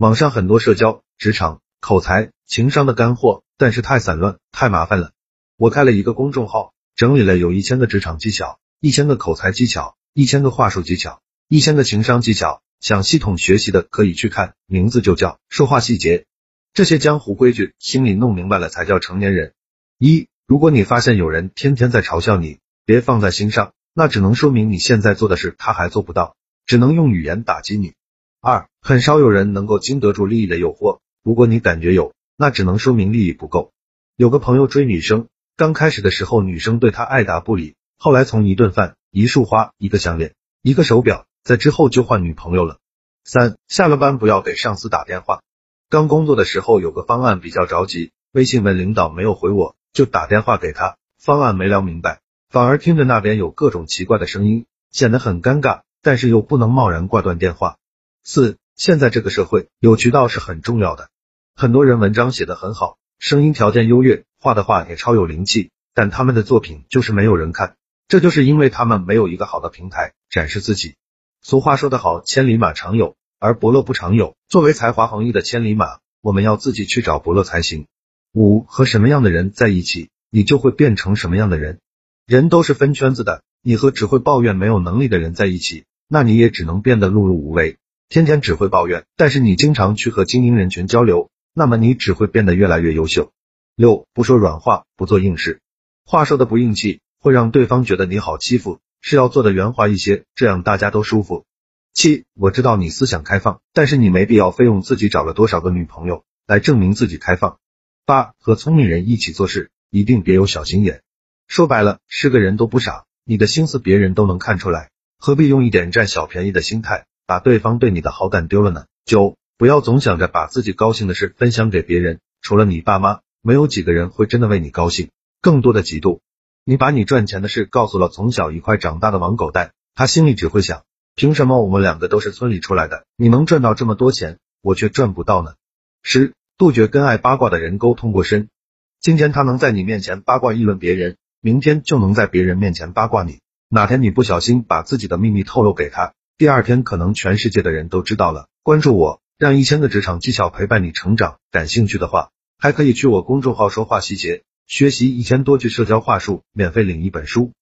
网上很多社交、职场、口才、情商的干货，但是太散乱，太麻烦了。我开了一个公众号，整理了有一千个职场技巧，一千个口才技巧，一千个话术技巧，一千个情商技巧。想系统学习的可以去看，名字就叫说话细节。这些江湖规矩，心里弄明白了才叫成年人。一，如果你发现有人天天在嘲笑你，别放在心上，那只能说明你现在做的事他还做不到，只能用语言打击你。二，很少有人能够经得住利益的诱惑，如果你感觉有，那只能说明利益不够。有个朋友追女生，刚开始的时候女生对他爱答不理，后来从一顿饭、一束花、一个项链、一个手表，在之后就换女朋友了。三，下了班不要给上司打电话。刚工作的时候有个方案比较着急，微信问领导没有回我，就打电话给他，方案没聊明白，反而听着那边有各种奇怪的声音，显得很尴尬，但是又不能贸然挂断电话。四，现在这个社会有渠道是很重要的。很多人文章写得很好，声音条件优越，画的画也超有灵气，但他们的作品就是没有人看，这就是因为他们没有一个好的平台展示自己。俗话说得好，千里马常有，而伯乐不常有。作为才华横溢的千里马，我们要自己去找伯乐才行。五，和什么样的人在一起，你就会变成什么样的人。人都是分圈子的，你和只会抱怨没有能力的人在一起，那你也只能变得碌碌无为。天天只会抱怨，但是你经常去和精英人群交流，那么你只会变得越来越优秀。六，不说软话，不做硬事，话说的不硬气，会让对方觉得你好欺负，是要做的圆滑一些，这样大家都舒服。七，我知道你思想开放，但是你没必要非用自己找了多少个女朋友来证明自己开放。八，和聪明人一起做事，一定别有小心眼。说白了，是个人都不傻，你的心思别人都能看出来，何必用一点占小便宜的心态？把对方对你的好感丢了呢？九，不要总想着把自己高兴的事分享给别人，除了你爸妈，没有几个人会真的为你高兴，更多的嫉妒。你把你赚钱的事告诉了从小一块长大的王狗蛋，他心里只会想，凭什么我们两个都是村里出来的，你能赚到这么多钱，我却赚不到呢？十，杜绝跟爱八卦的人沟通过深。今天他能在你面前八卦议论别人，明天就能在别人面前八卦你。哪天你不小心把自己的秘密透露给他？第二天可能全世界的人都知道了。关注我，让一千个职场技巧陪伴你成长。感兴趣的话，还可以去我公众号说话细节，学习一千多句社交话术，免费领一本书。